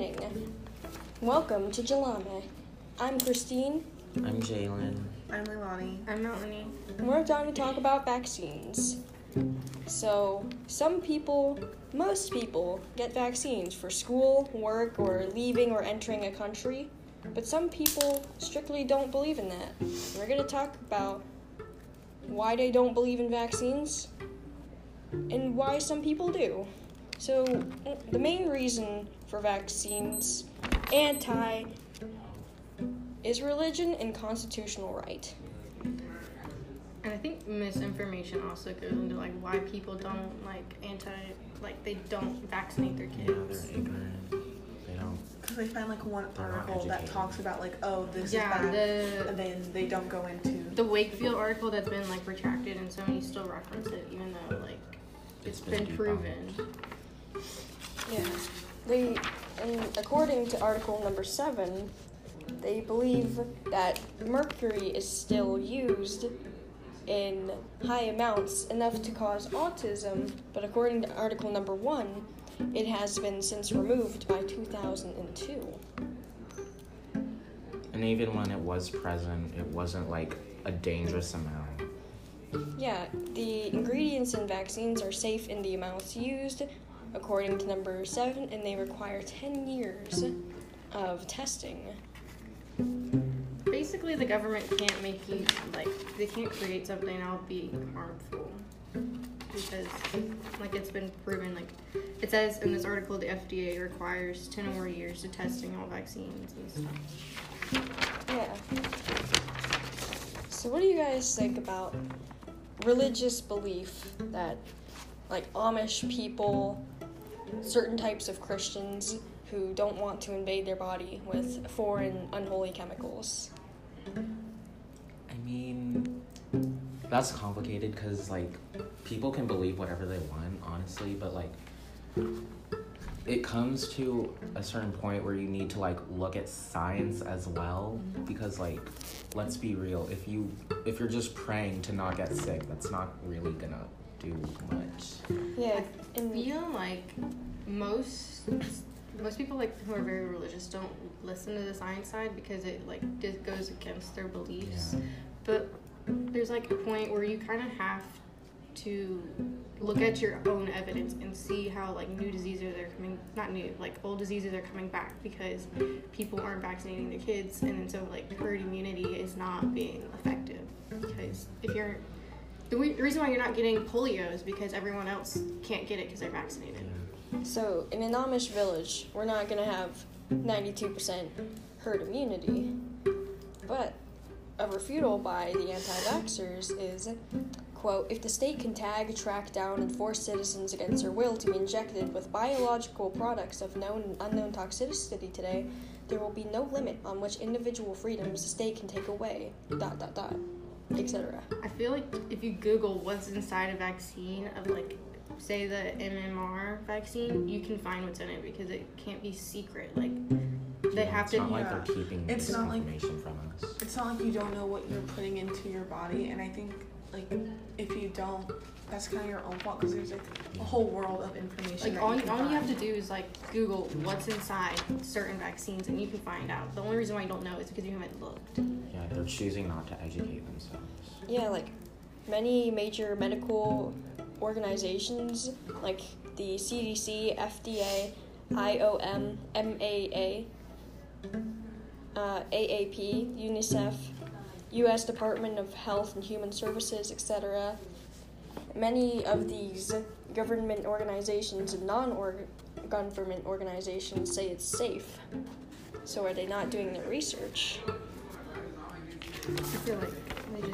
morning. Welcome to Jalame. I'm Christine, I'm Jalen. I'm Leilani. I'm Melanie. and we're going to talk about vaccines. So, some people, most people, get vaccines for school, work, or leaving or entering a country, but some people strictly don't believe in that. We're going to talk about why they don't believe in vaccines and why some people do. So, the main reason for vaccines, anti, is religion and constitutional right. And I think misinformation also goes into like why people don't like anti like they don't vaccinate their Yeah, kids. they're ignorant. They don't. Because they find like one article that talks about like, oh, this Yeah, is bad, the and then they don't go into. the Wakefield article that's been like retracted and so many still reference it even though like It's it's been been proven. Yeah. They, and according to article number seven, they believe that mercury is still used in high amounts enough to cause autism, but according to article number one, it has been since removed by 2002. And even when it was present, it wasn't like a dangerous amount. Yeah, the ingredients in vaccines are safe in the amounts used, according to number seven, and they require 10 years of testing. Basically the government can't make you like they can't create something that'll be harmful. Because like it's been proven like it says in this article the FDA requires ten or more years of testing all vaccines and stuff. Yeah. So, what do you guys think about religious belief that, like, Amish people, certain types of Christians who don't want to invade their body with foreign unholy chemicals? I mean, that's complicated because like people can believe whatever they want, honestly, but like it comes to a certain point where you need to like look at science as well because like let's be real if you if you're just praying to not get sick that's not really gonna do much Yeah, I feel like most most people like who are very religious don't listen to the science side because it like just goes against their beliefs. Yeah. But there's like a point where you kind of have to look at your own evidence and see how like new diseases are coming not new like old diseases are coming back because people aren't vaccinating their kids and then so like herd immunity is not being effective because if you're the, re- the reason why you're not getting polio is because everyone else can't get it because they're vaccinated. so in an Amish village, we're not gonna have 92% herd immunity, but a refutal by the anti-vaxxers is quote if the state can tag track down and force citizens against their will to be injected with biological products of known and unknown toxicity today there will be no limit on which individual freedoms the state can take away dot dot dot etc I feel like if you Google what's inside a vaccine of like say the MMR vaccine, you can find what's in it because it can't be secret. Like they Yeah, have it's to. not like Yeah. they're keeping It's this not like- information from us It's not like you don't know what you're putting into your body, and I think like if you don't, that's kind of your own fault because there's like a whole world of information. Like all, you you, can all you have to do is like Google what's inside certain vaccines and you can find out. The only reason why you don't know is because you haven't looked. yeah they're choosing not to educate themselves yeah like many major medical organizations like the cdc fda iom maa uh, aap unicef u.s department of health and human services etc many of these government organizations and non-government organizations say it's safe. So are they not doing their research? I feel like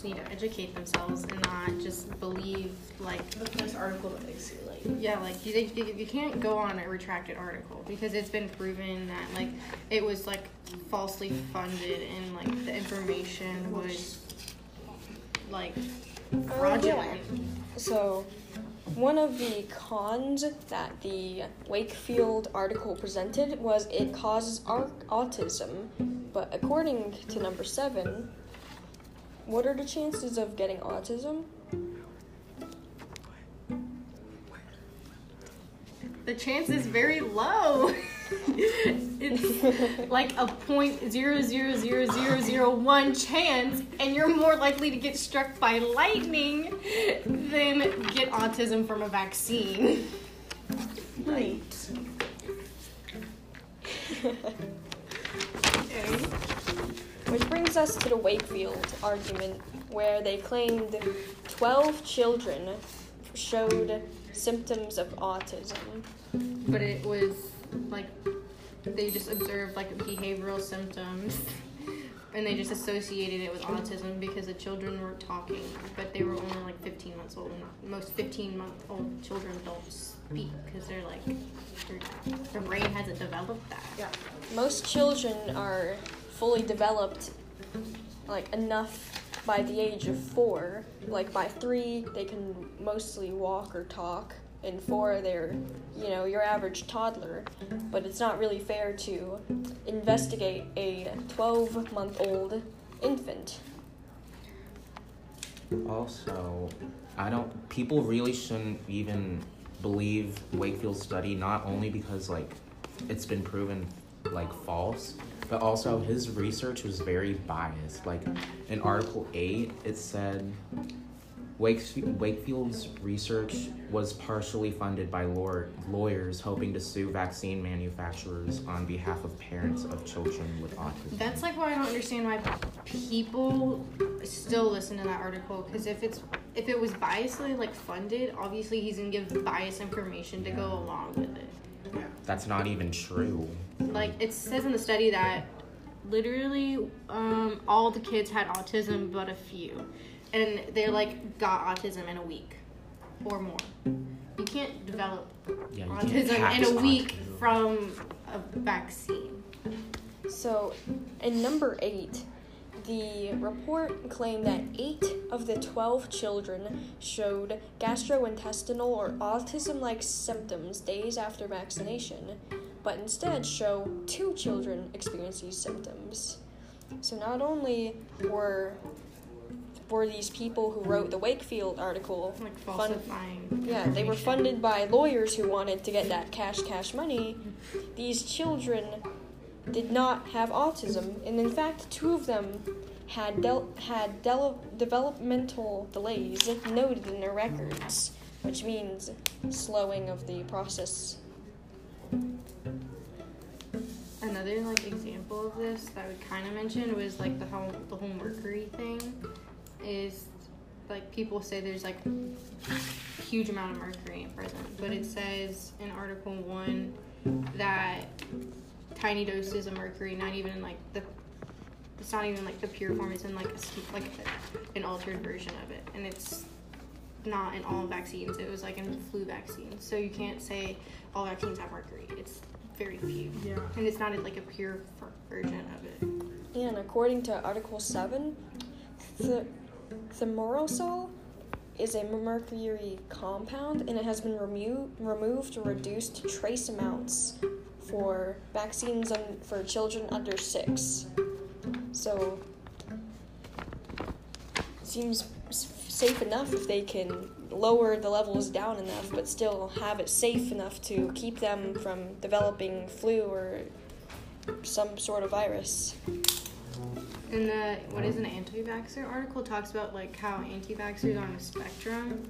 just need to educate themselves and not just believe like the first article that they see. Like Yeah, like you, you, you can't go on a retracted article because it's been proven that like it was like falsely funded and like the information was like fraudulent. Um, so, one of the cons that the Wakefield article presented was it causes au- autism. But according to number seven, what are the chances of getting autism? The chance is very low. it's like a point zero zero zero zero zero one chance, and you're more likely to get struck by lightning than get autism from a vaccine. Right. Okay. Which brings us to the Wakefield argument, where they claimed 12 children showed symptoms of autism. But it was like they just observed like behavioral symptoms and they just associated it with autism because the children were talking, but they were only like 15 months old. And most 15 month old children don't speak because they're like, their, their brain hasn't developed that. Yeah. Most children are fully developed, like enough by the age of four. Like by three, they can mostly walk or talk. In four, they're, you know, your average toddler. But it's not really fair to investigate a 12 month old infant. Also, I don't. People really shouldn't even believe Wakefield's study, not only because like it's been proven like false, but also his research was very biased. Like in Article Eight, it said Wakefield, Wakefield's research was partially funded by law- lawyers hoping to sue vaccine manufacturers on behalf of parents of children with autism. That's like why I don't understand why people still listen to that article. Because if it's if it was biasly like funded, obviously he's gonna give biased information to go along with it. Yeah. That's not even true. Like it says in the study that literally um, all the kids had autism, but a few, and they like got autism in a week or more. You can't develop Yeah, you can't autism in a week autism. from a vaccine. So, in number eight, the report claimed that eight of the 12 children showed gastrointestinal or autism like symptoms days after vaccination, but instead show two children experience these symptoms. So, not only were were these people who wrote the Wakefield article Like yeah, they were funded by lawyers who wanted to get that cash, cash money. These children did not have autism, and in fact, two of them had del- had developmental delays noted in their records, which means slowing of the process. Another like example of this that would kind of mention was like the whole the whole mercury thing, is like people say there's like huge amount of mercury in prison, but it says in Article One that tiny doses of mercury, not even in like the it's not even like the pure form, it's in like a, like an altered version of it, and it's not in all vaccines. It was like in flu vaccines, so you can't say all vaccines have mercury. It's very few. Yeah. And it's not in like a pure f- version of it. And according to Article Seven, the thimerosal is a mercury compound and it has been remo- removed or reduced to trace amounts for vaccines for children under 6. So, seems safe enough if they can lower the levels down enough, but still have it safe enough to keep them from developing flu or some sort of virus. And the what is an anti-vaxxer article talks about like how anti-vaxxers are on a spectrum,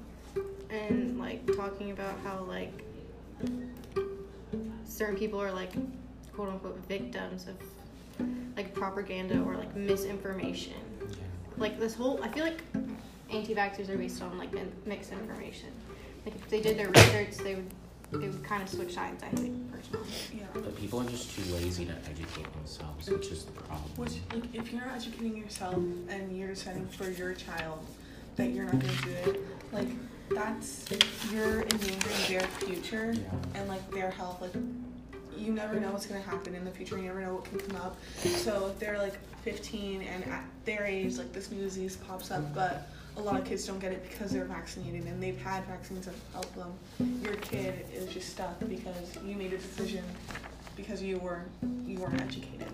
and like talking about how like certain people are like quote unquote victims of like propaganda or like misinformation. Yeah. Like this whole, I feel like anti-vaxxers are based on like in- mixed information. Like if they did their research, they would they would kind of switch sides. I think personally. Yeah. But people are just too lazy to educate themselves, which is the problem. Which, like, if you're not educating yourself and you're deciding for your child that you're not going to do it, like, that's you're endangering their future and like their health. Like, you never know what's going to happen in the future. You never know what can come up. So if they're like 15 and at their age, like this new disease pops up, but a lot of kids don't get it because they're vaccinated and they've had vaccines that help them. Your kid is just stuck because you made a decision because you were you weren't educated.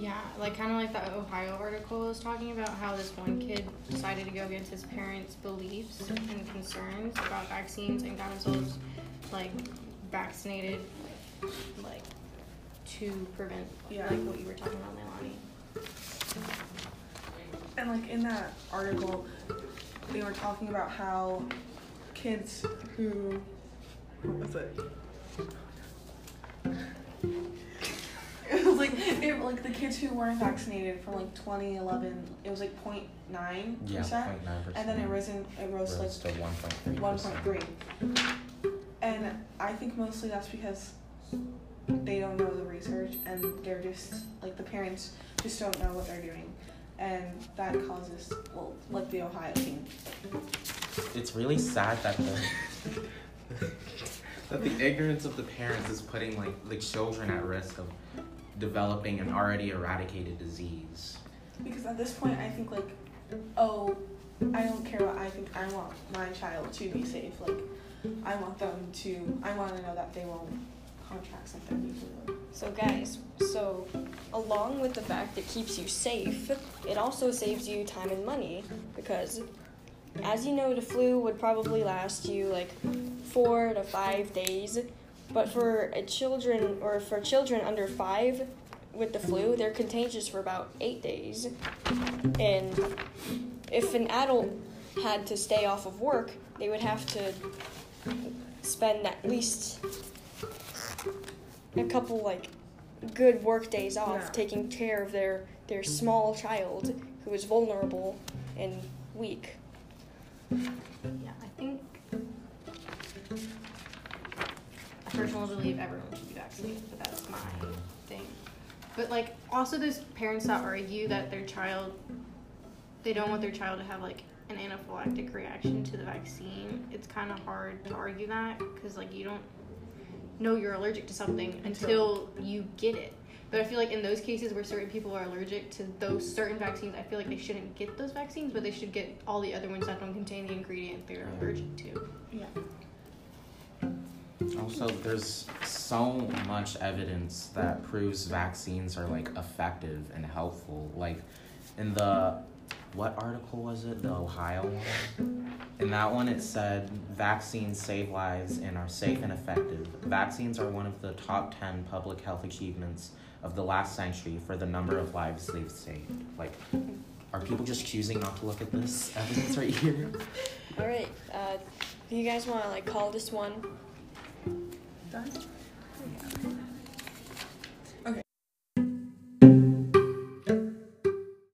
Yeah, like kind of like the Ohio article was talking about how this one kid decided to go against his parents' beliefs and concerns about vaccines and got himself like vaccinated like to prevent Yeah. like what you were talking about, Leilani. And like in that article, they were talking about how kids who what was? It like the kids who weren't vaccinated from like 2011, it was like 0.9 Yeah, percent, 0.9%. and then it risen it rose, rose to 1.3%. 1.3. And I think mostly that's because they don't know the research and they're just like the parents just don't know what they're doing, and that causes well like the Ohio team. It's really sad that the that the ignorance of the parents is putting like the children at risk of developing an already eradicated disease. Because at this point, I think like, oh, I don't care what I think. I want my child to be safe. Like, I want them to. I want to know that they won't contract something easily. So, guys, so along with the fact it keeps you safe, it also saves you time and money because, as you know, the flu would probably last you like four to five days. But for a children or for children under five with the flu, they're contagious for about eight days. And if an adult had to stay off of work, they would have to spend at least a couple like good work days off Yeah. taking care of their their small child who is vulnerable and weak. Believe everyone should be vaccinated, but that's my thing. But like also those parents that argue that their child they don't want their child to have like an anaphylactic reaction to the vaccine. It's kind of hard to argue that because like you don't know you're allergic to something until you get it. But I feel like in those cases where certain people are allergic to those certain vaccines, I feel like they shouldn't get those vaccines, but they should get all the other ones that don't contain the ingredient they're allergic to. Yeah. Also, there's so much evidence that proves vaccines are like effective and helpful. Like in the what article was it? The Ohio one. In that one, it said vaccines save lives and are safe and effective. Vaccines are one of the top 10 public health achievements of the last century for the number of lives they've saved. Like, are people just choosing not to look at this evidence right here? All right, uh, do you guys want to like call this one? done. Yeah.